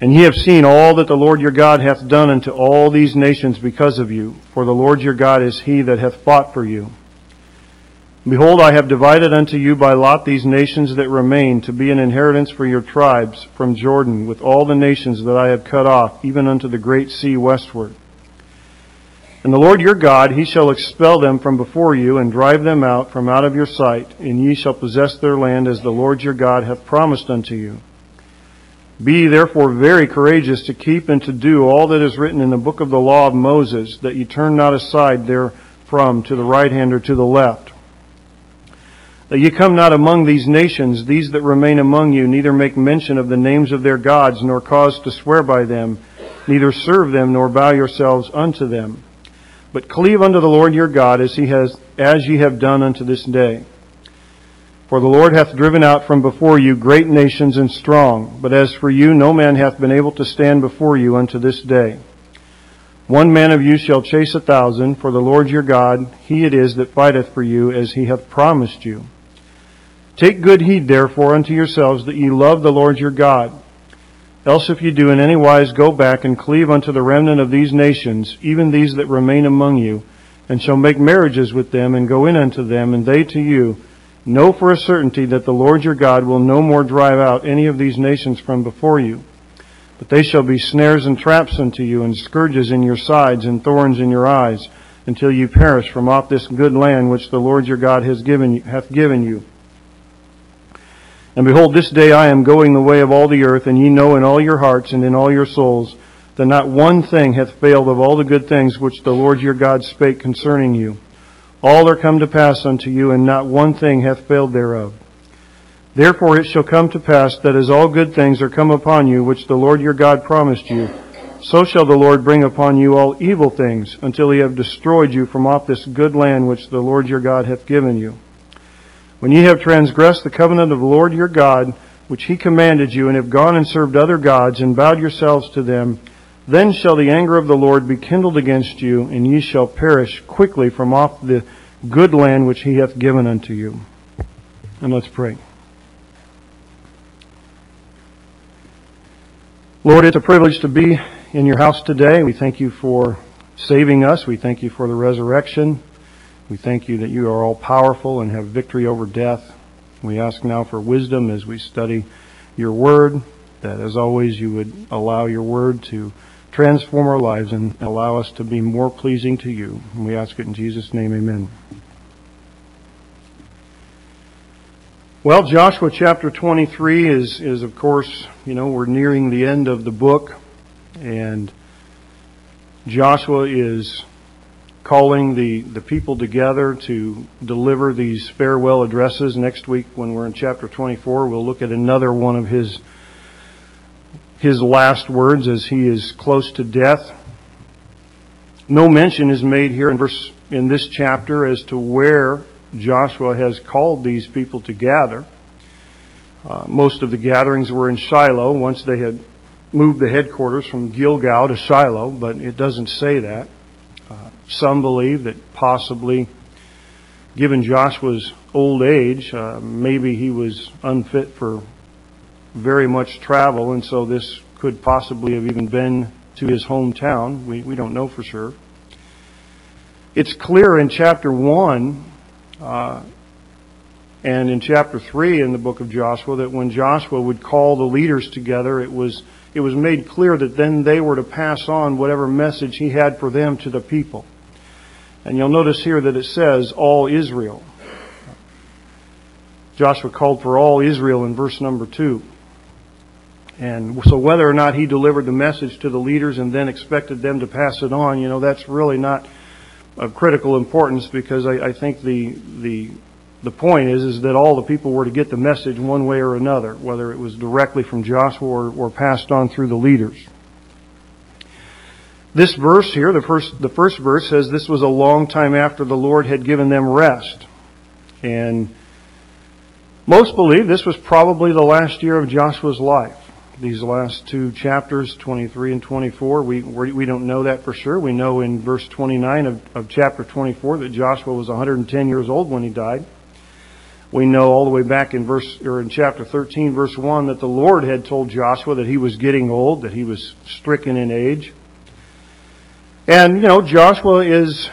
And ye have seen all that the Lord your God hath done unto all these nations because of you, for the Lord your God is he that hath fought for you. Behold, I have divided unto you by lot these nations that remain to be an inheritance for your tribes from Jordan with all the nations that I have cut off, even unto the great sea westward. And the Lord your God, he shall expel them from before you and drive them out from out of your sight, and ye shall possess their land as the Lord your God hath promised unto you. Be therefore very courageous to keep and to do all that is written in the book of the law of Moses, that ye turn not aside therefrom to the right hand or to the left. That ye come not among these nations, these that remain among you, neither make mention of the names of their gods, nor cause to swear by them, neither serve them, nor bow yourselves unto them. But cleave unto the Lord your God as he has, as ye have done unto this day. For the Lord hath driven out from before you great nations and strong, but as for you, no man hath been able to stand before you unto this day. One man of you shall chase a thousand, for the Lord your God, he it is that fighteth for you, as he hath promised you. Take good heed, therefore, unto yourselves that ye love the Lord your God. Else if ye do in any wise go back and cleave unto the remnant of these nations, even these that remain among you, and shall make marriages with them, and go in unto them, and they to you, Know for a certainty that the Lord your God will no more drive out any of these nations from before you. But they shall be snares and traps unto you, and scourges in your sides, and thorns in your eyes, until you perish from off this good land which the Lord your God has given you, hath given you. And behold, this day I am going the way of all the earth, and ye know in all your hearts and in all your souls that not one thing hath failed of all the good things which the Lord your God spake concerning you. All are come to pass unto you, and not one thing hath failed thereof. Therefore it shall come to pass that as all good things are come upon you, which the Lord your God promised you, so shall the Lord bring upon you all evil things, until he have destroyed you from off this good land which the Lord your God hath given you. When ye have transgressed the covenant of the Lord your God, which he commanded you, and have gone and served other gods, and bowed yourselves to them, then shall the anger of the Lord be kindled against you, and ye shall perish quickly from off the good land which he hath given unto you. And let's pray. Lord, it's a privilege to be in your house today. We thank you for saving us. We thank you for the resurrection. We thank you that you are all powerful and have victory over death. We ask now for wisdom as we study your word, that as always you would allow your word to transform our lives and allow us to be more pleasing to you. And we ask it in Jesus' name, amen. Well, Joshua chapter 23 is, is of course, you know, we're nearing the end of the book, and Joshua is calling the, the people together to deliver these farewell addresses. Next week, when we're in chapter 24, we'll look at another one of his his last words as he is close to death. No mention is made here in verse in this chapter as to where Joshua has called these people to gather. Uh, most of the gatherings were in Shiloh once they had moved the headquarters from Gilgal to Shiloh, but it doesn't say that. Uh, some believe that possibly, given Joshua's old age, uh, maybe he was unfit for very much travel, and so this could possibly have even been to his hometown. We, we don't know for sure. It's clear in chapter 1 uh, and in chapter 3 in the book of Joshua that when Joshua would call the leaders together, it was, it was made clear that then they were to pass on whatever message he had for them to the people. And you'll notice here that it says, all Israel. Joshua called for all Israel in verse number 2. And so whether or not he delivered the message to the leaders and then expected them to pass it on, you know, that's really not of critical importance because I, I think the, the, the point is, is that all the people were to get the message one way or another, whether it was directly from Joshua or, or passed on through the leaders. This verse here, the first, the first verse says this was a long time after the Lord had given them rest. And most believe this was probably the last year of Joshua's life these last two chapters, 23 and 24. We, we don't know that for sure. We know in verse 29 of, of chapter 24 that Joshua was 110 years old when he died. We know all the way back in verse, or in chapter 13, verse 1, that the Lord had told Joshua that he was getting old, that he was stricken in age. And, you know, Joshua is,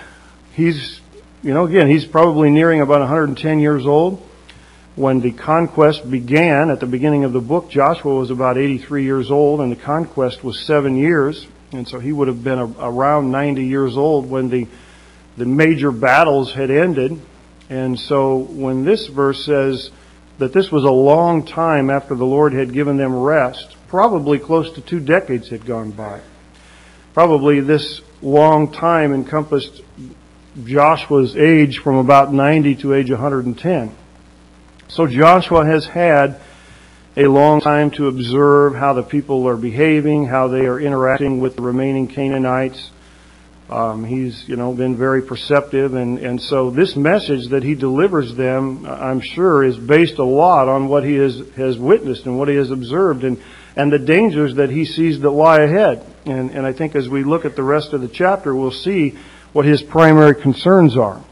he's, you know, again, he's probably nearing about 110 years old. When the conquest began at the beginning of the book, Joshua was about 83 years old, and the conquest was seven years. And so he would have been around 90 years old when the, the major battles had ended. And so when this verse says that this was a long time after the Lord had given them rest, probably close to two decades had gone by. Probably this long time encompassed Joshua's age from about 90 to age 110. So Joshua has had a long time to observe how the people are behaving, how they are interacting with the remaining Canaanites. Um, he's, you know, been very perceptive, and, and so this message that he delivers them, I'm sure, is based a lot on what he has, has witnessed and what he has observed and, and the dangers that he sees that lie ahead. And, and I think as we look at the rest of the chapter, we'll see what his primary concerns are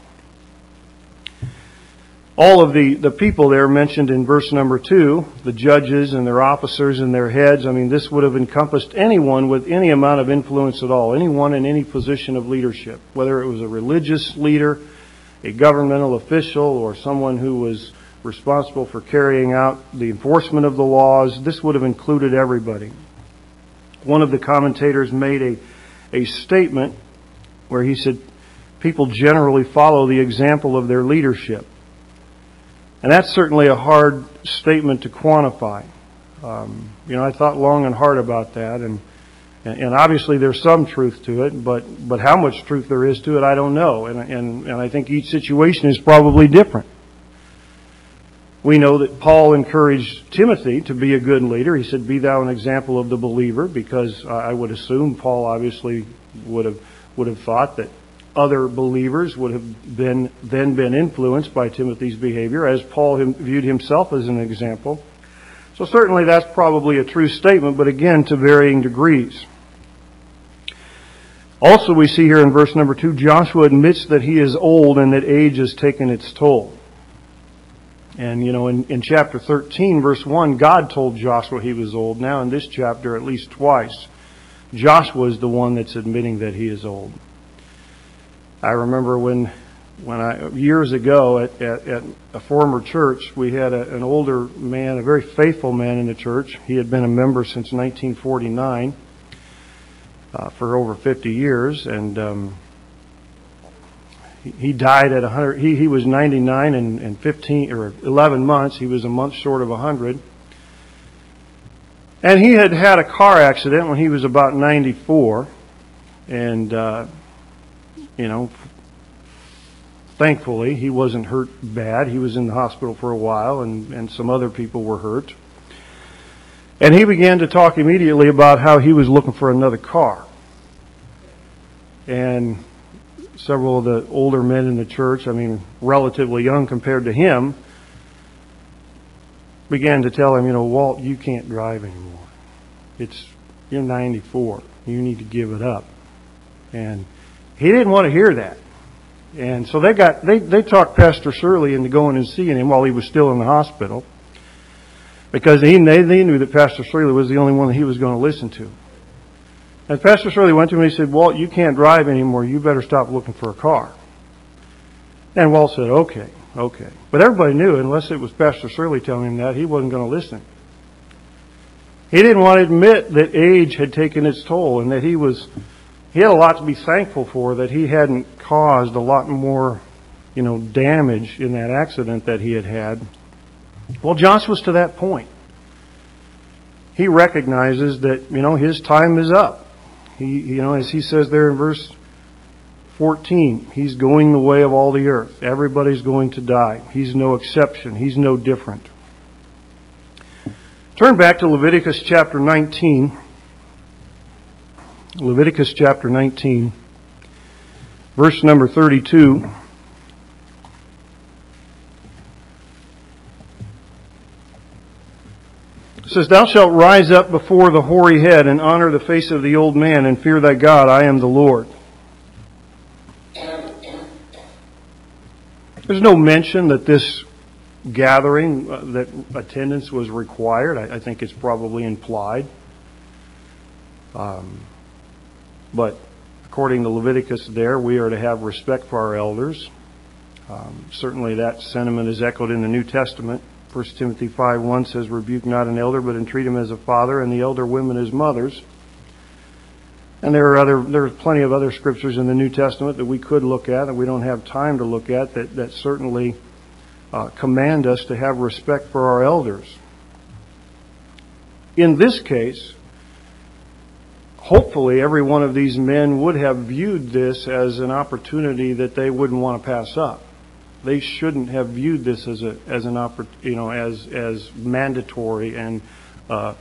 all of the, the people there mentioned in verse number two, the judges and their officers and their heads, I mean, this would have encompassed anyone with any amount of influence at all, anyone in any position of leadership, whether it was a religious leader, a governmental official, or someone who was responsible for carrying out the enforcement of the laws. This would have included everybody. One of the commentators made a, a statement where he said, people generally follow the example of their leadership. And that's certainly a hard statement to quantify. Um, you know, I thought long and hard about that, and and obviously there's some truth to it, but but how much truth there is to it, I don't know, and and and I think each situation is probably different. We know that Paul encouraged Timothy to be a good leader. He said, "Be thou an example of the believer," because I would assume Paul obviously would have would have thought that other believers would have been then been influenced by Timothy's behavior, as Paul him, viewed himself as an example. So certainly that's probably a true statement, but again to varying degrees. Also, we see here in verse number two, Joshua admits that he is old and that age has taken its toll. And, you know, in, in chapter 13, verse 1, God told Joshua he was old. Now, in this chapter, at least twice, Joshua is the one that's admitting that he is old. I remember when, when I, years ago at, at, at a former church, we had a, an older man, a very faithful man in the church. He had been a member since 1949 uh, for over 50 years, and um, he, he died at 100. He, he was 99 and, and 15 or 11 months. He was a month short of 100. And he had had a car accident when he was about 94, and uh, you know, thankfully he wasn't hurt bad. He was in the hospital for a while, and, and some other people were hurt. And he began to talk immediately about how he was looking for another car. And several of the older men in the church, I mean, relatively young compared to him, began to tell him, you know, Walt, you can't drive anymore. It's, you're 94. You need to give it up. And he didn't want to hear that. And so they got they, they talked Pastor Shirley into going and seeing him while he was still in the hospital. Because he, they, they knew that Pastor Shirley was the only one that he was going to listen to. And Pastor Shirley went to him and he said, Walt, you can't drive anymore. You better stop looking for a car. And Walt said, okay, okay. But everybody knew, unless it was Pastor Shirley telling him that, he wasn't going to listen. He didn't want to admit that age had taken its toll and that he was he had a lot to be thankful for that he hadn't caused a lot more, you know, damage in that accident that he had had. Well, Josh was to that point. He recognizes that, you know, his time is up. He, you know, as he says there in verse 14, he's going the way of all the earth. Everybody's going to die. He's no exception. He's no different. Turn back to Leviticus chapter 19. Leviticus chapter 19, verse number 32. It says, Thou shalt rise up before the hoary head and honor the face of the old man and fear thy God. I am the Lord. There's no mention that this gathering uh, that attendance was required. I, I think it's probably implied. Um, but according to Leviticus, there we are to have respect for our elders. Um, certainly, that sentiment is echoed in the New Testament. 1 Timothy 5:1 says, "Rebuke not an elder, but entreat him as a father, and the elder women as mothers." And there are other, there are plenty of other scriptures in the New Testament that we could look at that we don't have time to look at that, that certainly uh, command us to have respect for our elders. In this case, hopefully every one of these men would have viewed this as an opportunity that they wouldn't want to pass up. They shouldn't have viewed this as a as an oppor- you know as as mandatory and uh,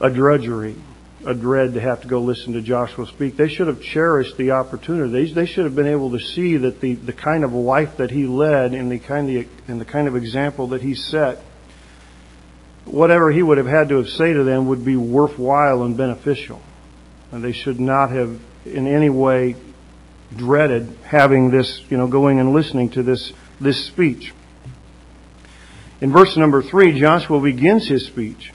a drudgery a dread to have to go listen to Joshua speak. They should have cherished the opportunity. They, they should have been able to see that the, the kind of life that he led and the kind of, and the kind of example that he set, whatever he would have had to have say to them would be worthwhile and beneficial. They should not have in any way dreaded having this, you know, going and listening to this, this speech. In verse number three, Joshua begins his speech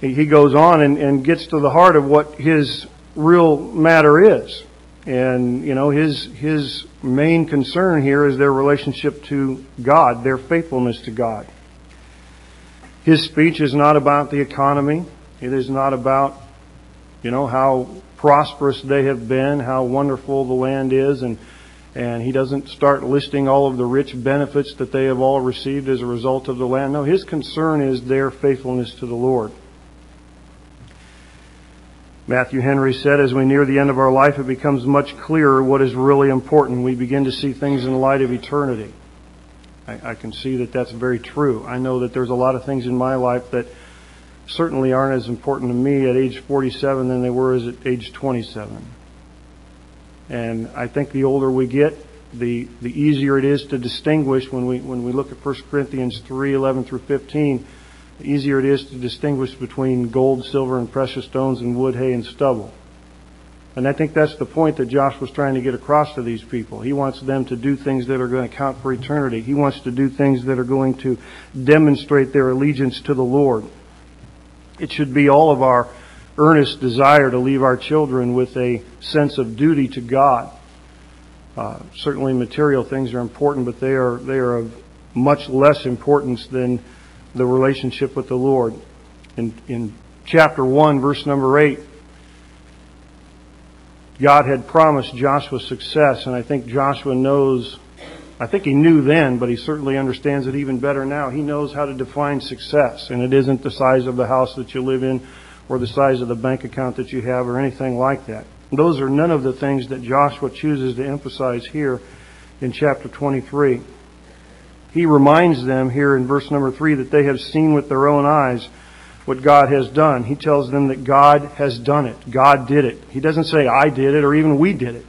he goes on and, and gets to the heart of what his real matter is. And, you know, his, his main concern here is their relationship to God, their faithfulness to God. His speech is not about the economy. It is not about, you know, how prosperous they have been, how wonderful the land is, and, and he doesn't start listing all of the rich benefits that they have all received as a result of the land. No, his concern is their faithfulness to the Lord. Matthew Henry said, as we near the end of our life, it becomes much clearer what is really important. We begin to see things in the light of eternity. I, I, can see that that's very true. I know that there's a lot of things in my life that certainly aren't as important to me at age 47 than they were as at age 27. And I think the older we get, the, the easier it is to distinguish when we, when we look at 1 Corinthians 3, 11 through 15 the easier it is to distinguish between gold, silver, and precious stones and wood, hay, and stubble. And I think that's the point that Josh was trying to get across to these people. He wants them to do things that are going to count for eternity. He wants to do things that are going to demonstrate their allegiance to the Lord. It should be all of our earnest desire to leave our children with a sense of duty to God. Uh, certainly material things are important, but they are, they are of much less importance than the relationship with the Lord. In, in chapter 1, verse number 8, God had promised Joshua success, and I think Joshua knows, I think he knew then, but he certainly understands it even better now. He knows how to define success, and it isn't the size of the house that you live in or the size of the bank account that you have or anything like that. Those are none of the things that Joshua chooses to emphasize here in chapter 23 he reminds them here in verse number three that they have seen with their own eyes what God has done. He tells them that God has done it. God did it. He doesn't say, I did it, or even we did it.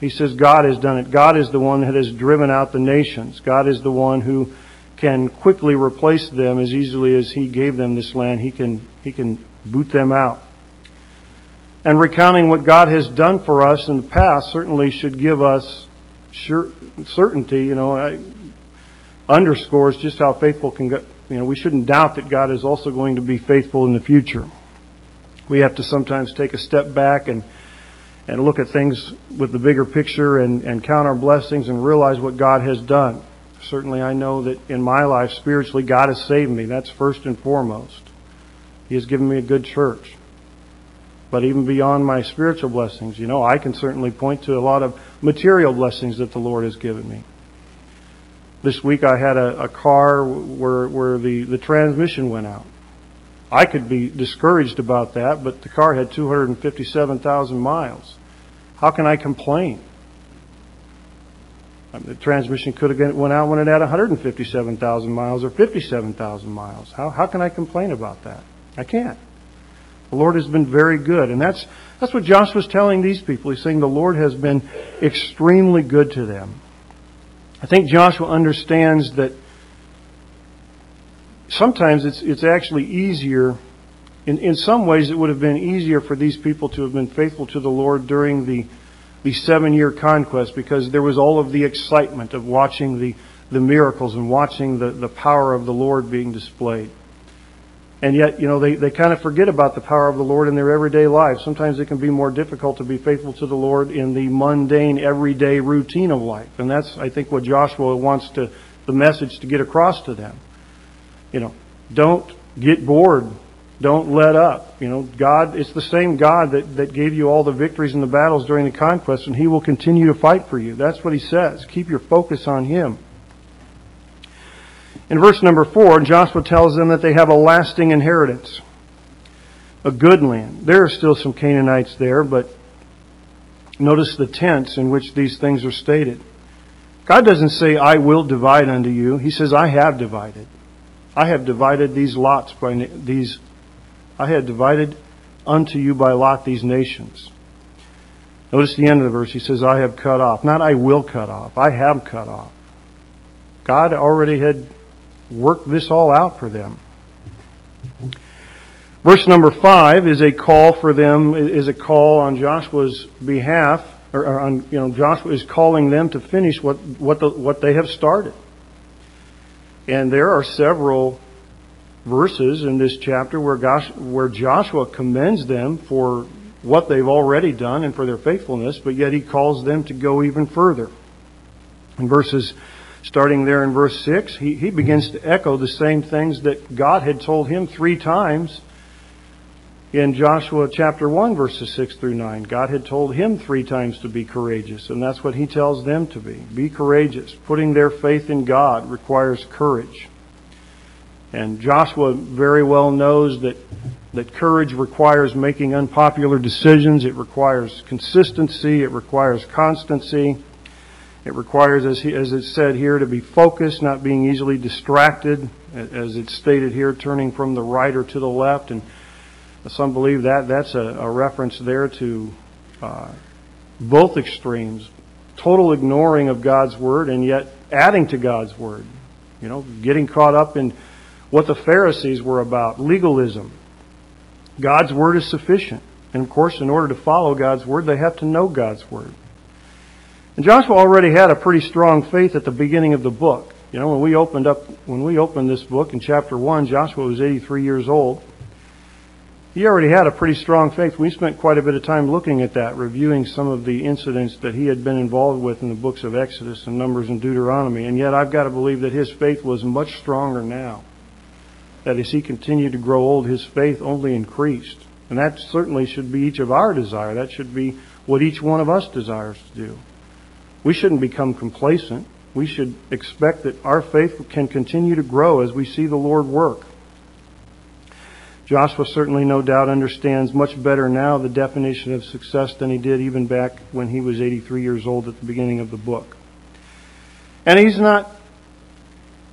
He says, God has done it. God is the one that has driven out the nations. God is the one who can quickly replace them as easily as He gave them this land. He can, he can boot them out. And recounting what God has done for us in the past certainly should give us sure, certainty. You know, I, underscores just how faithful can go. You know, we shouldn't doubt that God is also going to be faithful in the future. We have to sometimes take a step back and and look at things with the bigger picture and, and count our blessings and realize what God has done. Certainly, I know that in my life, spiritually, God has saved me. That's first and foremost. He has given me a good church. But even beyond my spiritual blessings, you know, I can certainly point to a lot of material blessings that the Lord has given me. This week I had a, a car where, where the, the transmission went out. I could be discouraged about that, but the car had 257,000 miles. How can I complain? The transmission could have went out when it had 157,000 miles or 57,000 miles. How, how can I complain about that? I can't. The Lord has been very good. And that's, that's what Joshua's telling these people. He's saying the Lord has been extremely good to them. I think Joshua understands that sometimes it's, it's actually easier, in, in some ways, it would have been easier for these people to have been faithful to the Lord during the, the seven year conquest because there was all of the excitement of watching the, the miracles and watching the, the power of the Lord being displayed. And yet, you know, they, they kind of forget about the power of the Lord in their everyday life. Sometimes it can be more difficult to be faithful to the Lord in the mundane, everyday routine of life. And that's, I think, what Joshua wants to, the message to get across to them. You know, don't get bored. Don't let up. You know, God, it's the same God that, that gave you all the victories and the battles during the conquest, and He will continue to fight for you. That's what He says. Keep your focus on Him. In verse number four, Joshua tells them that they have a lasting inheritance, a good land. There are still some Canaanites there, but notice the tense in which these things are stated. God doesn't say, I will divide unto you. He says, I have divided. I have divided these lots by these, I have divided unto you by lot these nations. Notice the end of the verse. He says, I have cut off. Not I will cut off. I have cut off. God already had worked this all out for them. Verse number five is a call for them, is a call on Joshua's behalf, or on, you know, Joshua is calling them to finish what, what, the, what they have started. And there are several verses in this chapter where, Gosh, where Joshua commends them for what they've already done and for their faithfulness, but yet he calls them to go even further. In verses starting there in verse 6, he, he begins to echo the same things that God had told him three times in Joshua chapter 1, verses 6 through 9. God had told him three times to be courageous, and that's what he tells them to be. Be courageous. Putting their faith in God requires courage. And Joshua very well knows that, that courage requires making unpopular decisions. It requires consistency. It requires constancy. It requires, as, he, as it's said here, to be focused, not being easily distracted, as it's stated here, turning from the right or to the left. And some believe that that's a, a reference there to uh, both extremes, total ignoring of God's word and yet adding to God's word. You know, getting caught up in what the Pharisees were about, legalism. God's word is sufficient. And of course, in order to follow God's word, they have to know God's word. And Joshua already had a pretty strong faith at the beginning of the book. You know, when we opened up, when we opened this book in chapter 1, Joshua was 83 years old. He already had a pretty strong faith. We spent quite a bit of time looking at that, reviewing some of the incidents that he had been involved with in the books of Exodus and Numbers and Deuteronomy. And yet I've got to believe that his faith was much stronger now. That as he continued to grow old, his faith only increased. And that certainly should be each of our desire. That should be what each one of us desires to do. We shouldn't become complacent. We should expect that our faith can continue to grow as we see the Lord work. Joshua certainly, no doubt, understands much better now the definition of success than he did even back when he was 83 years old at the beginning of the book. And he's not,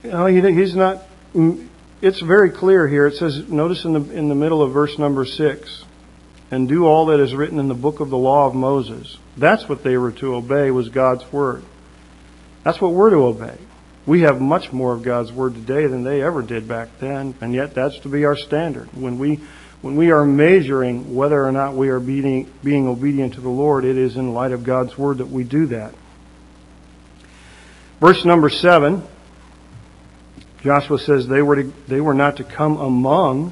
you know, he's not, mm, it's very clear here. It says, notice in the, in the middle of verse number 6, and do all that is written in the book of the law of Moses. That's what they were to obey was God's word. That's what we're to obey. We have much more of God's word today than they ever did back then, and yet that's to be our standard. When we when we are measuring whether or not we are being, being obedient to the Lord, it is in light of God's word that we do that. Verse number 7, Joshua says they were to, they were not to come among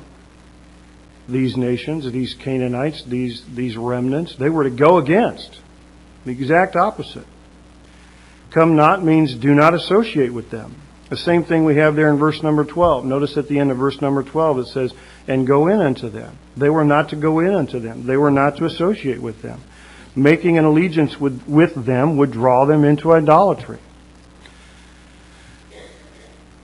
these nations, these Canaanites, these, these remnants. They were to go against. The exact opposite. Come not means do not associate with them. The same thing we have there in verse number 12. Notice at the end of verse number 12 it says, and go in unto them. They were not to go in unto them. They were not to associate with them. Making an allegiance with, with them would draw them into idolatry.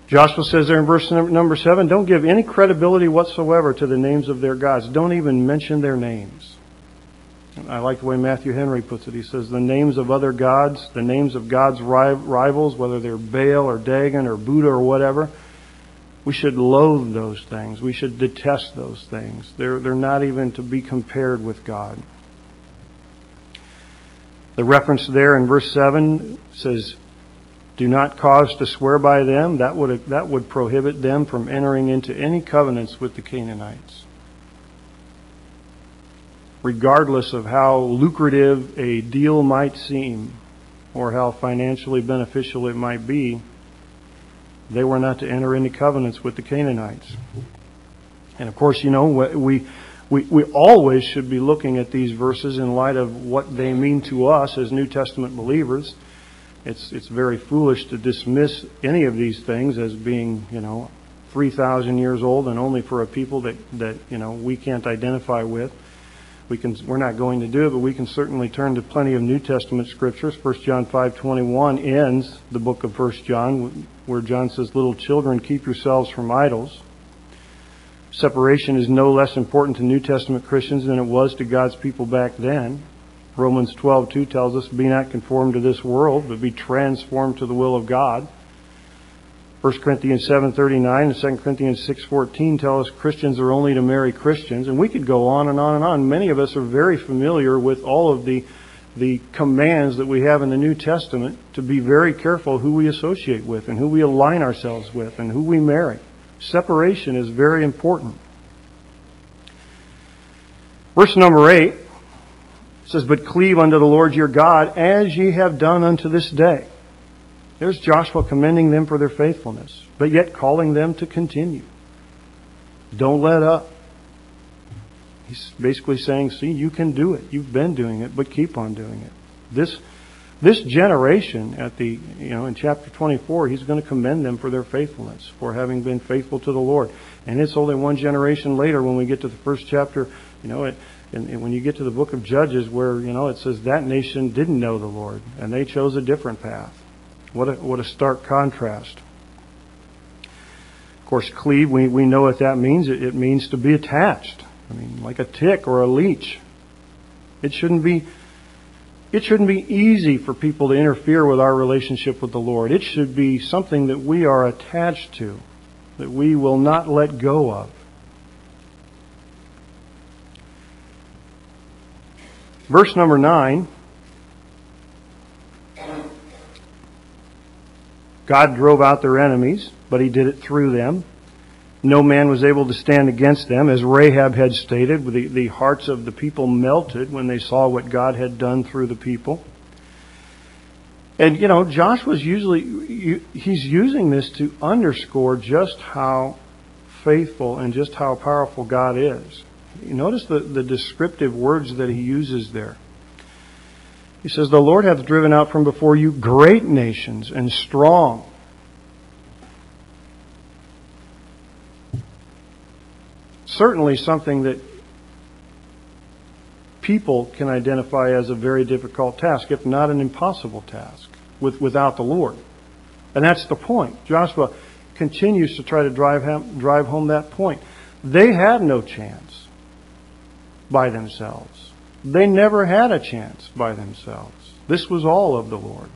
Joshua says there in verse number 7, don't give any credibility whatsoever to the names of their gods. Don't even mention their names. I like the way Matthew Henry puts it. He says the names of other gods, the names of God's rivals, whether they're Baal or Dagon or Buddha or whatever, we should loathe those things. We should detest those things. They're, they're not even to be compared with God. The reference there in verse 7 says, do not cause to swear by them. That would, that would prohibit them from entering into any covenants with the Canaanites. Regardless of how lucrative a deal might seem or how financially beneficial it might be, They were not to enter into covenants with the Canaanites. And of course, you know, we, we, we always should be looking at these verses in light of what they mean to us as New Testament believers. It's, it's very foolish to dismiss any of these things as being, you know, 3,000 years old and only for a people that, that, you know, we can't identify with. We can, we're not going to do it, but we can certainly turn to plenty of New Testament scriptures. 1 John 5:21 ends the book of 1 John where John says, "Little children, keep yourselves from idols." Separation is no less important to New Testament Christians than it was to God's people back then. Romans 12:2 tells us, "Be not conformed to this world, but be transformed to the will of God." 1 Corinthians 7:39 and 2 Corinthians 6:14 tell us Christians are only to marry Christians, and we could go on and on and on. Many of us are very familiar with all of the the commands that we have in the New Testament to be very careful who we associate with and who we align ourselves with and who we marry. Separation is very important. Verse number 8 says, But cleave unto the Lord your God as ye have done unto this day. There's Joshua commending them for their faithfulness, but yet calling them to continue. Don't let up. He's basically saying, see, you can do it. You've been doing it, but keep on doing it. This, this generation at the, you know, in chapter 24, he's going to commend them for their faithfulness, for having been faithful to the Lord. And it's only one generation later when we get to the first chapter, you know, it, and, and when you get to the book of Judges where, you know, it says that nation didn't know the Lord and they chose a different path. What a, what a stark contrast. Of course, cleave, we, we know what that means. It, it means to be attached. I mean, like a tick or a leech. It shouldn't be it shouldn't be easy for people to interfere with our relationship with the Lord. It should be something that we are attached to, that we will not let go of. Verse number 9 God drove out their enemies, but he did it through them. No man was able to stand against them. As Rahab had stated, the, the hearts of the people melted when they saw what God had done through the people. And, you know, Joshua's usually, he's using this to underscore just how faithful and just how powerful God is. You notice the, the descriptive words that he uses there. He says, The Lord hath driven out from before you great nations and strong. Certainly something that people can identify as a very difficult task, if not an impossible task, with, without the Lord. And that's the point. Joshua continues to try to drive, him, drive home that point. They had no chance by themselves. They never had a chance by themselves. This was all of the Lord.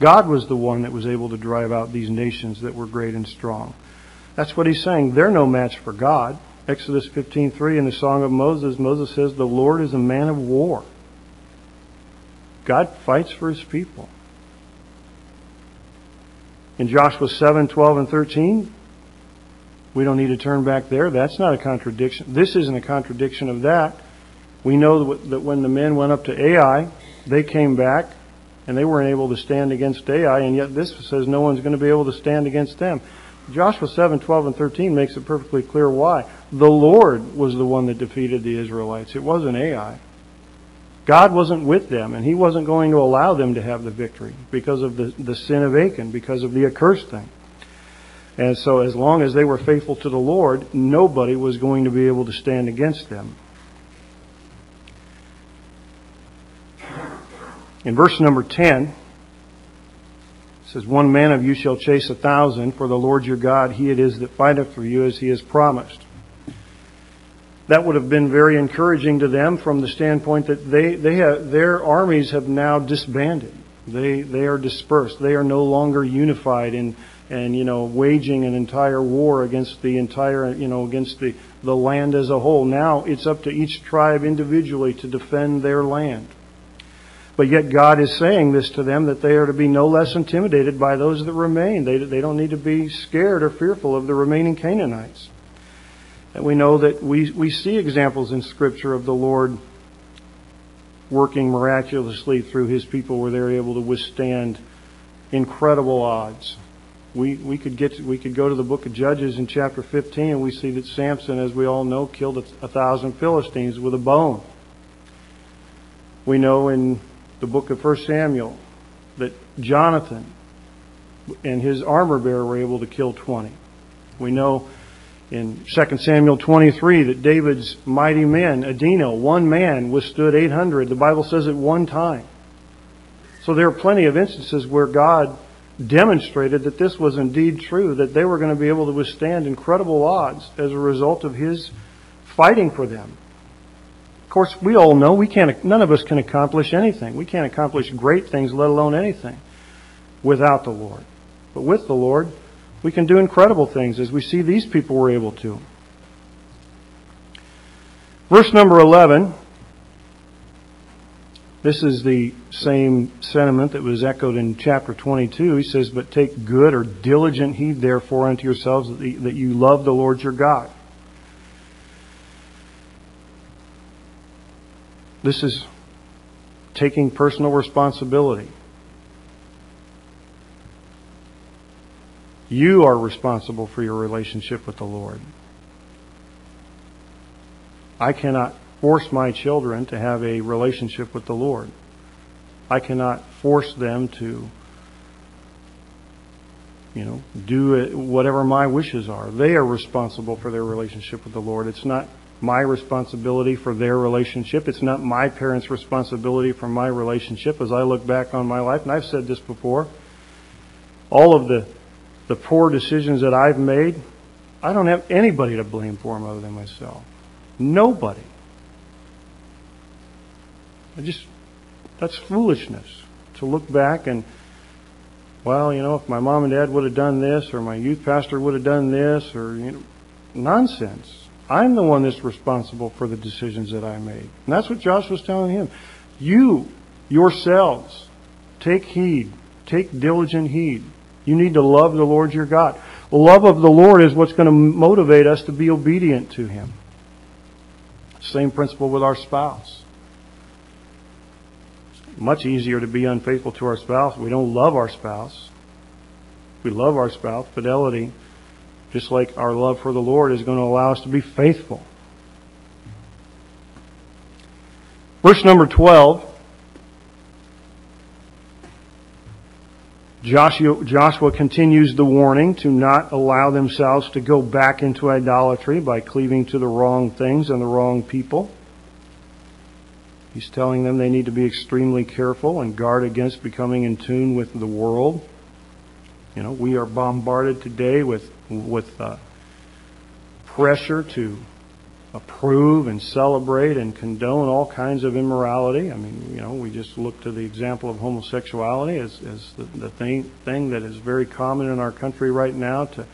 God was the one that was able to drive out these nations that were great and strong. That's what he's saying. They're no match for God. Exodus 15:3 in the Song of Moses, Moses says, "The Lord is a man of war." God fights for his people. In Joshua 7, 12, and 13, we don't need to turn back there. That's not a contradiction. This isn't a contradiction of that. We know that when the men went up to Ai, they came back and they weren't able to stand against Ai, and yet this says no one's going to be able to stand against them. Joshua 7, 12, and 13 makes it perfectly clear why. The Lord was the one that defeated the Israelites. It wasn't Ai. God wasn't with them, and He wasn't going to allow them to have the victory because of the, the sin of Achan, because of the accursed thing. And so, as long as they were faithful to the Lord, nobody was going to be able to stand against them. In verse number 10, it says, One man of you shall chase a thousand, for the Lord your God, he it is that fighteth for you as he has promised. That would have been very encouraging to them from the standpoint that they, they have, their armies have now disbanded. They, they are dispersed. They are no longer unified in, and, you know, waging an entire war against the entire, you know, against the, the land as a whole. Now it's up to each tribe individually to defend their land. But yet God is saying this to them that they are to be no less intimidated by those that remain. They, they don't need to be scared or fearful of the remaining Canaanites. And we know that we, we see examples in Scripture of the Lord working miraculously through His people where they're able to withstand incredible odds. We, we could get, we could go to the book of Judges in chapter 15 and we see that Samson, as we all know, killed a, a thousand Philistines with a bone. We know in the book of 1 Samuel that Jonathan and his armor bearer were able to kill 20. We know in 2 Samuel 23 that David's mighty men, Adino, one man, withstood 800. The Bible says at one time. So there are plenty of instances where God demonstrated that this was indeed true, that they were going to be able to withstand incredible odds as a result of his fighting for them. Of course, we all know we can't, none of us can accomplish anything. We can't accomplish great things, let alone anything, without the Lord. But with the Lord, we can do incredible things as we see these people were able to. Verse number 11 this is the same sentiment that was echoed in chapter 22. He says, But take good or diligent heed, therefore, unto yourselves that you love the Lord your God. This is taking personal responsibility. You are responsible for your relationship with the Lord. I cannot force my children to have a relationship with the Lord. I cannot force them to, you know, do whatever my wishes are. They are responsible for their relationship with the Lord. It's not my responsibility for their relationship. It's not my parents' responsibility for my relationship. As I look back on my life, and I've said this before, all of the the poor decisions that I've made, I don't have anybody to blame for them other than myself. Nobody. I just, that's foolishness to look back and, well, you know, if my mom and dad would have done this, or my youth pastor would have done this, or, you know, nonsense. I'm the one that's responsible for the decisions that I made. And that's what Joshua was telling him. You, yourselves, take heed, take diligent heed. You need to love the Lord your God. The love of the Lord is what's going to motivate us to be obedient to Him. Same principle with our spouse much easier to be unfaithful to our spouse. We don't love our spouse. We love our spouse. Fidelity, just like our love for the Lord, is going to allow us to be faithful. Verse number 12. Joshua, Joshua continues the warning to not allow themselves to go back into idolatry by cleaving to the wrong things and the wrong people. He's telling them they need to be extremely careful and guard against becoming in tune with the world. You know, we are bombarded today with with uh, pressure to approve and celebrate and condone all kinds of immorality. I mean, you know, we just look to the example of homosexuality as, as the, the thing, thing that is very common in our country right now to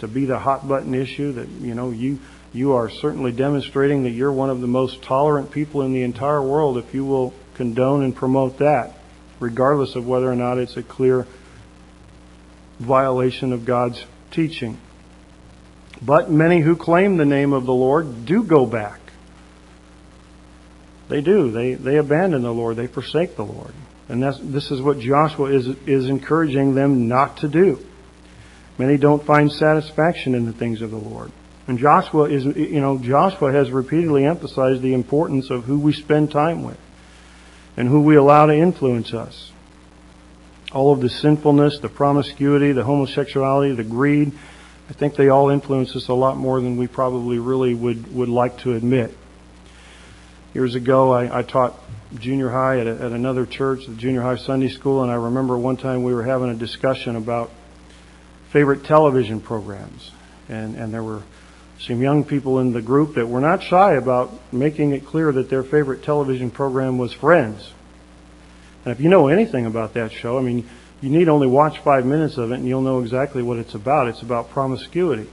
to be the hot button issue that you know you you are certainly demonstrating that you're one of the most tolerant people in the entire world if you will condone and promote that, regardless of whether or not it's a clear violation of God's teaching. But many who claim the name of the Lord do go back. They do. They, they abandon the Lord. They forsake the Lord. And that's, this is what Joshua is, is encouraging them not to do. Many don't find satisfaction in the things of the Lord. And Joshua is, you know, Joshua has repeatedly emphasized the importance of who we spend time with and who we allow to influence us. All of the sinfulness, the promiscuity, the homosexuality, the greed, I think they all influence us a lot more than we probably really would, would like to admit. Years ago, I, I taught junior high at, a, at another church, the junior high Sunday school, and I remember one time we were having a discussion about favorite television programs. And, and there were some young people in the group that were not shy about making it clear that their favorite television program was Friends. And if you know anything about that show, I mean, you need only watch five minutes of it and you'll know exactly what it's about. It's about promiscuity.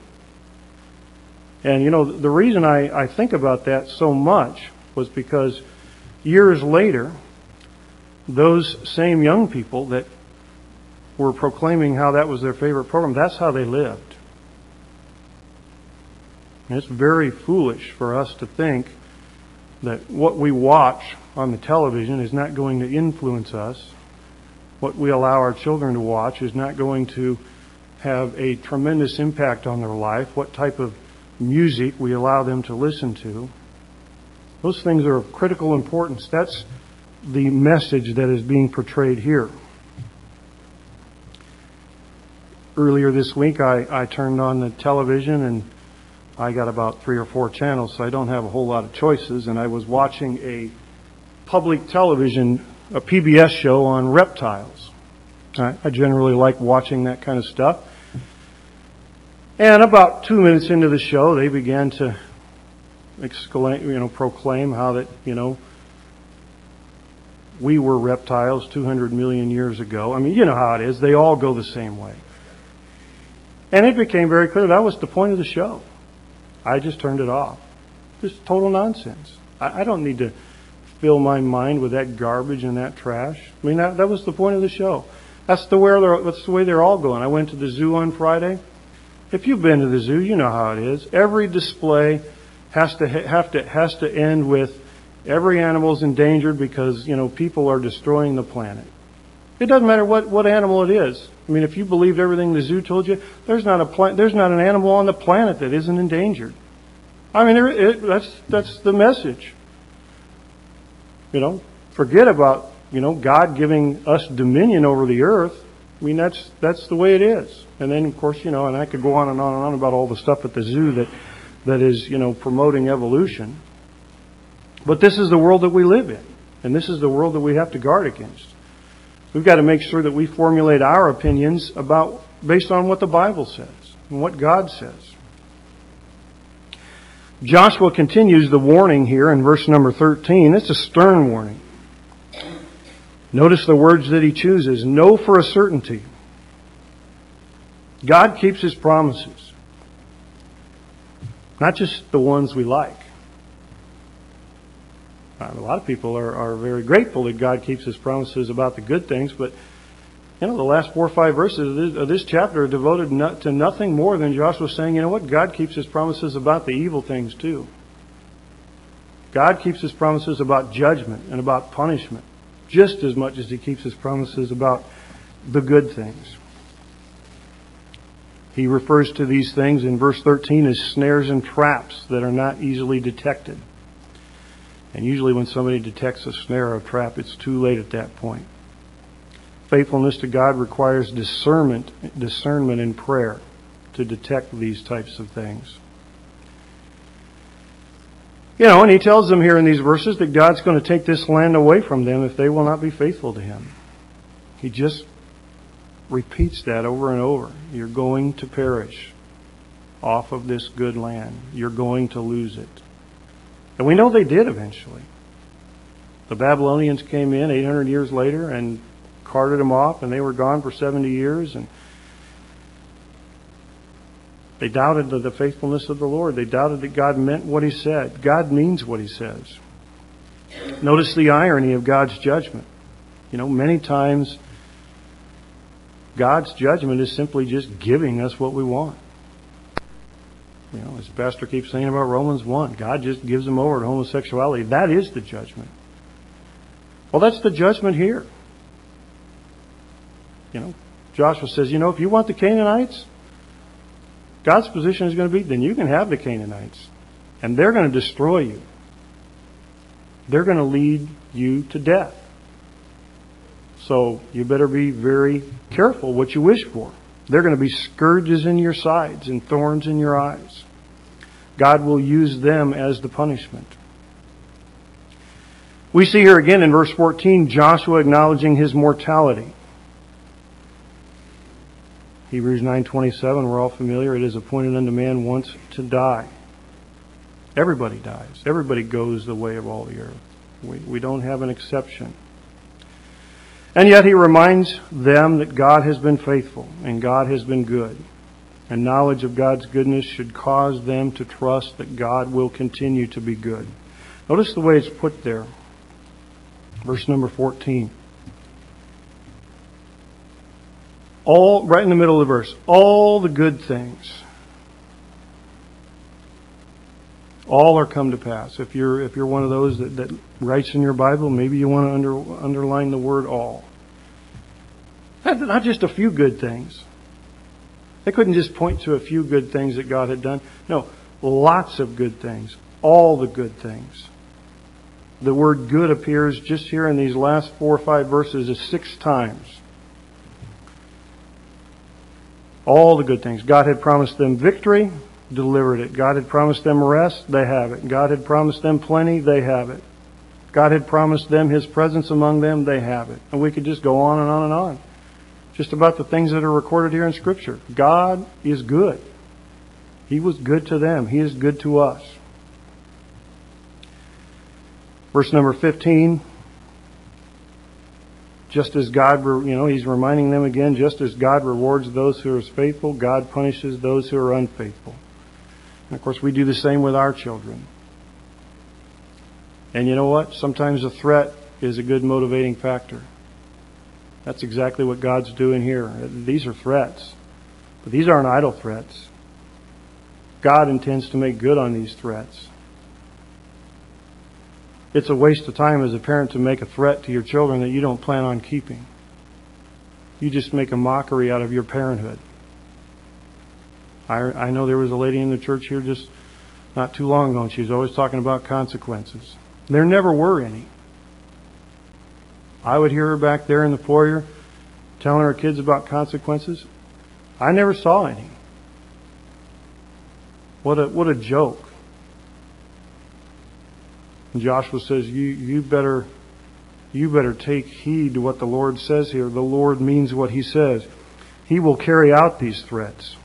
And you know, the reason I, I think about that so much was because years later, those same young people that were proclaiming how that was their favorite program, that's how they lived. And it's very foolish for us to think that what we watch on the television is not going to influence us. What we allow our children to watch is not going to have a tremendous impact on their life, what type of music we allow them to listen to. Those things are of critical importance. That's the message that is being portrayed here. Earlier this week, I, I turned on the television and I got about three or four channels, so I don't have a whole lot of choices. And I was watching a public television, a PBS show on reptiles. I, I generally like watching that kind of stuff. And about two minutes into the show, they began to exclaim, you know, proclaim how that, you know, we were reptiles 200 million years ago. I mean, you know how it is. They all go the same way. And it became very clear that was the point of the show. I just turned it off. Just total nonsense. I, I don't need to fill my mind with that garbage and that trash. I mean, that, that was the point of the show. That's the, way they're, that's the way they're all going. I went to the zoo on Friday. If you've been to the zoo, you know how it is. Every display has to have to has to end with every animal's endangered because you know people are destroying the planet. It doesn't matter what, what animal it is. I mean, if you believed everything the zoo told you, there's not a pla- there's not an animal on the planet that isn't endangered. I mean, it, that's that's the message. You know, forget about you know God giving us dominion over the earth. I mean, that's that's the way it is. And then, of course, you know, and I could go on and on and on about all the stuff at the zoo that that is you know promoting evolution. But this is the world that we live in, and this is the world that we have to guard against. We've got to make sure that we formulate our opinions about based on what the Bible says and what God says. Joshua continues the warning here in verse number 13. It's a stern warning. Notice the words that he chooses. Know for a certainty. God keeps his promises. Not just the ones we like. Uh, a lot of people are, are very grateful that God keeps his promises about the good things, but you know, the last four or five verses of this, chapter are devoted to nothing more than Joshua saying, you know what, God keeps his promises about the evil things too. God keeps his promises about judgment and about punishment just as much as he keeps his promises about the good things. He refers to these things in verse 13 as snares and traps that are not easily detected. And usually when somebody detects a snare or a trap, it's too late at that point. Faithfulness to God requires discernment, discernment in prayer to detect these types of things. You know, and he tells them here in these verses that God's going to take this land away from them if they will not be faithful to him. He just repeats that over and over. You're going to perish off of this good land. You're going to lose it. And we know they did eventually. The Babylonians came in 800 years later and carted them off, and they were gone for 70 years. And they doubted the, faithfulness of the Lord. They doubted that God meant what He said. God means what He says. Notice the irony of God's judgment. You know, many times God's judgment is simply just giving us what we want. You know, as pastor keeps saying about Romans 1, God just gives them over to homosexuality. That is the judgment. Well, that's the judgment here. You know, Joshua says, you know, if you want the Canaanites, God's position is going to be, then you can have the Canaanites. And they're going to destroy you. They're going to lead you to death. So you better be very careful what you wish for. They're going to be scourges in your sides and thorns in your eyes. God will use them as the punishment. We see here again in verse 14 Joshua acknowledging his mortality. Hebrews 9:27 we're all familiar it is appointed unto man once to die. Everybody dies. Everybody goes the way of all the earth. We, we don't have an exception. And yet he reminds them that God has been faithful and God has been good. And knowledge of God's goodness should cause them to trust that God will continue to be good. Notice the way it's put there. Verse number 14. All, right in the middle of the verse, all the good things, all are come to pass. If you're, if you're one of those that, that writes in your Bible, maybe you want to under, underline the word all. Not just a few good things. They couldn't just point to a few good things that God had done. No, lots of good things. All the good things. The word good appears just here in these last four or five verses six times. All the good things. God had promised them victory, delivered it. God had promised them rest, they have it. God had promised them plenty, they have it. God had promised them His presence among them, they have it. And we could just go on and on and on. Just about the things that are recorded here in Scripture. God is good. He was good to them. He is good to us. Verse number 15. Just as God, you know, he's reminding them again, just as God rewards those who are faithful, God punishes those who are unfaithful. And of course, we do the same with our children. And you know what? Sometimes a threat is a good motivating factor. That's exactly what God's doing here. These are threats. But these aren't idle threats. God intends to make good on these threats. It's a waste of time as a parent to make a threat to your children that you don't plan on keeping. You just make a mockery out of your parenthood. I, I know there was a lady in the church here just not too long ago, and she was always talking about consequences. There never were any. I would hear her back there in the foyer telling her kids about consequences. I never saw any. What a what a joke. And Joshua says, You you better you better take heed to what the Lord says here. The Lord means what he says. He will carry out these threats.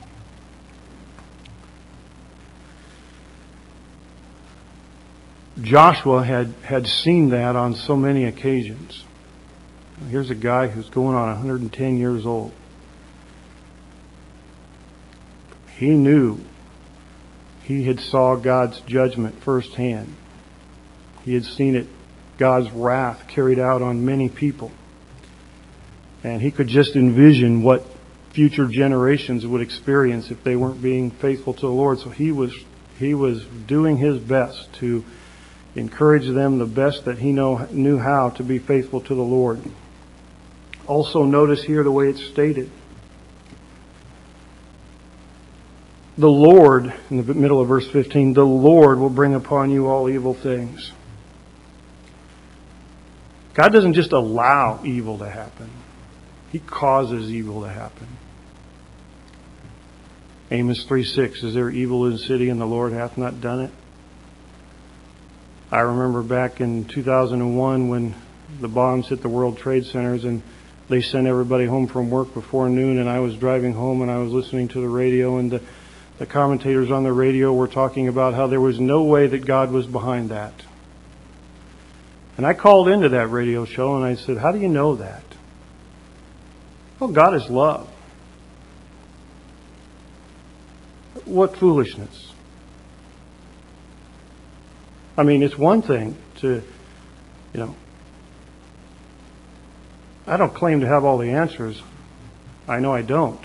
Joshua had, had seen that on so many occasions. Here's a guy who's going on 110 years old. He knew he had saw God's judgment firsthand. He had seen it, God's wrath carried out on many people. And he could just envision what future generations would experience if they weren't being faithful to the Lord. So he was he was doing his best to encourage them the best that he know, knew how to be faithful to the Lord. Also, notice here the way it's stated. The Lord, in the middle of verse 15, the Lord will bring upon you all evil things. God doesn't just allow evil to happen, He causes evil to happen. Amos 3 6, Is there evil in the city and the Lord hath not done it? I remember back in 2001 when the bombs hit the World Trade Centers and they sent everybody home from work before noon and I was driving home and I was listening to the radio and the, the commentators on the radio were talking about how there was no way that God was behind that. And I called into that radio show and I said, How do you know that? Well, God is love. What foolishness. I mean, it's one thing to, you know, I don't claim to have all the answers. I know I don't.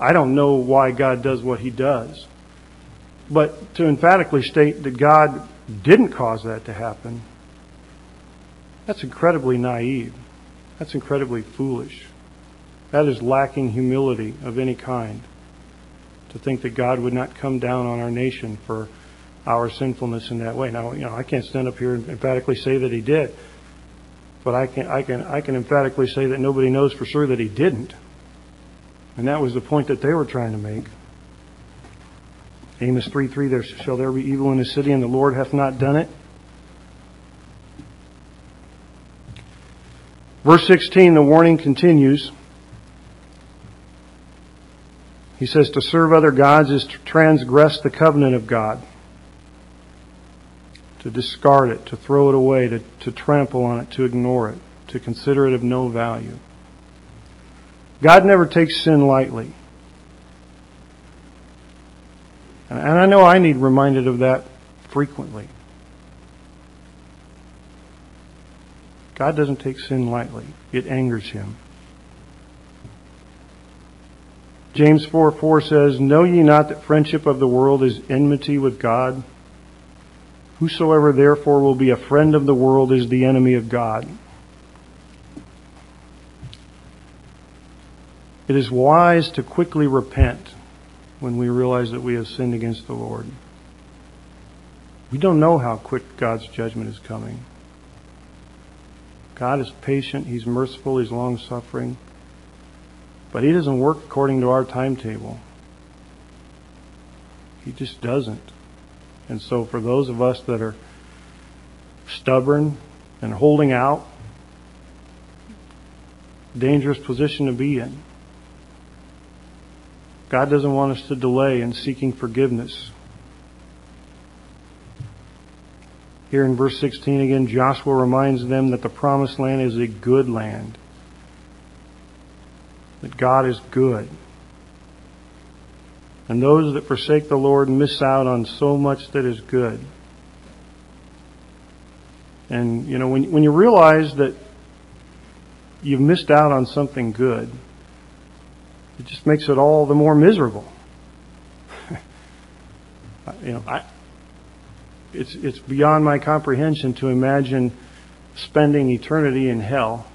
I don't know why God does what he does. But to emphatically state that God didn't cause that to happen, that's incredibly naive. That's incredibly foolish. That is lacking humility of any kind. To think that God would not come down on our nation for our sinfulness in that way. Now, you know, I can't stand up here and emphatically say that he did, but I can, I can, I can emphatically say that nobody knows for sure that he didn't. And that was the point that they were trying to make. Amos 3 3, there shall there be evil in the city, and the Lord hath not done it. Verse 16, the warning continues. He says, To serve other gods is to transgress the covenant of God to discard it, to throw it away, to, to trample on it, to ignore it, to consider it of no value. God never takes sin lightly. And I know I need reminded of that frequently. God doesn't take sin lightly. It angers him. James 4 4 says, Know ye not that friendship of the world is enmity with God? Whosoever therefore will be a friend of the world is the enemy of God. It is wise to quickly repent when we realize that we have sinned against the Lord. We don't know how quick God's judgment is coming. God is patient, He's merciful, He's long suffering, but He doesn't work according to our timetable. He just doesn't. And so, for those of us that are stubborn and holding out, dangerous position to be in. God doesn't want us to delay in seeking forgiveness. Here in verse 16 again, Joshua reminds them that the promised land is a good land. That God is good. And those that forsake the Lord miss out on so much that is good. And, you know, when, when you realize that you've missed out on something good, it just makes it all the more miserable. you know, I, it's, it's beyond my comprehension to imagine spending eternity in hell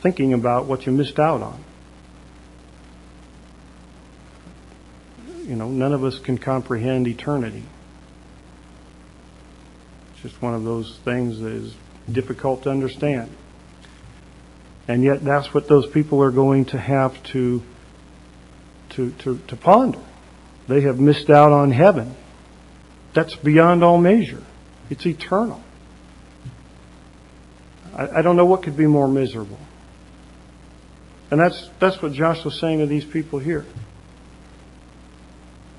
thinking about what you missed out on. You know, none of us can comprehend eternity. It's just one of those things that is difficult to understand. And yet that's what those people are going to have to, to, to, to ponder. They have missed out on heaven. That's beyond all measure. It's eternal. I, I don't know what could be more miserable. And that's, that's what Josh was saying to these people here.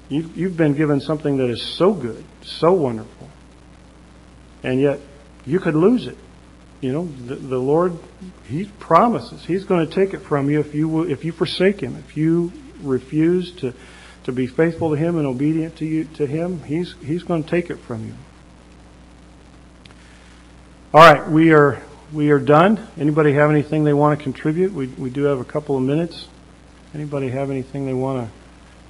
You, you've been given something that is so good, so wonderful, and yet you could lose it. You know, the, the Lord, He promises He's going to take it from you if you will, if you forsake Him, if you refuse to to be faithful to Him and obedient to you to Him. He's He's going to take it from you. All right, we are we are done. Anybody have anything they want to contribute? We we do have a couple of minutes. Anybody have anything they want to